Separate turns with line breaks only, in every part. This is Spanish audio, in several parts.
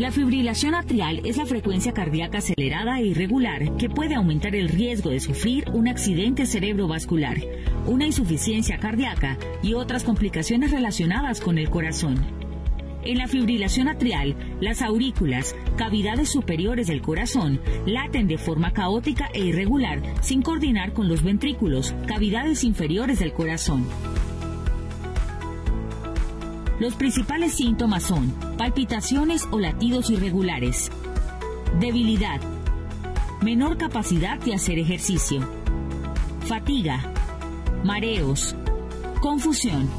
La fibrilación atrial es la frecuencia cardíaca acelerada e irregular que puede aumentar el riesgo de sufrir un accidente cerebrovascular, una insuficiencia cardíaca y otras complicaciones relacionadas con el corazón. En la fibrilación atrial, las aurículas, cavidades superiores del corazón, laten de forma caótica e irregular sin coordinar con los ventrículos, cavidades inferiores del corazón. Los principales síntomas son palpitaciones o latidos irregulares, debilidad, menor capacidad de hacer ejercicio, fatiga, mareos, confusión,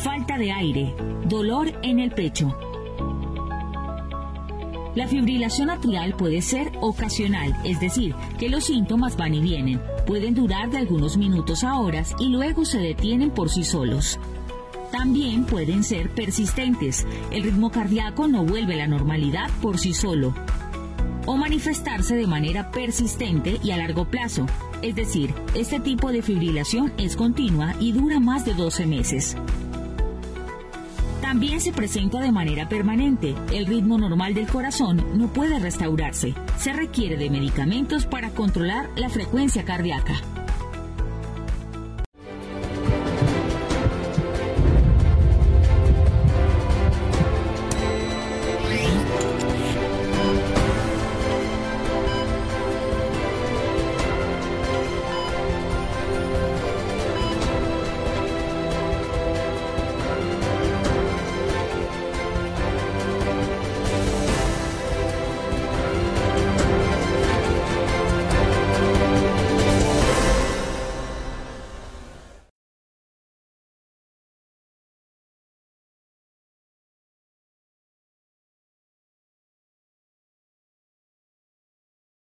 falta de aire, dolor en el pecho. La fibrilación atrial puede ser ocasional, es decir, que los síntomas van y vienen, pueden durar de algunos minutos a horas y luego se detienen por sí solos. También pueden ser persistentes. El ritmo cardíaco no vuelve a la normalidad por sí solo. O manifestarse de manera persistente y a largo plazo. Es decir, este tipo de fibrilación es continua y dura más de 12 meses. También se presenta de manera permanente. El ritmo normal del corazón no puede restaurarse. Se requiere de medicamentos para controlar la frecuencia cardíaca.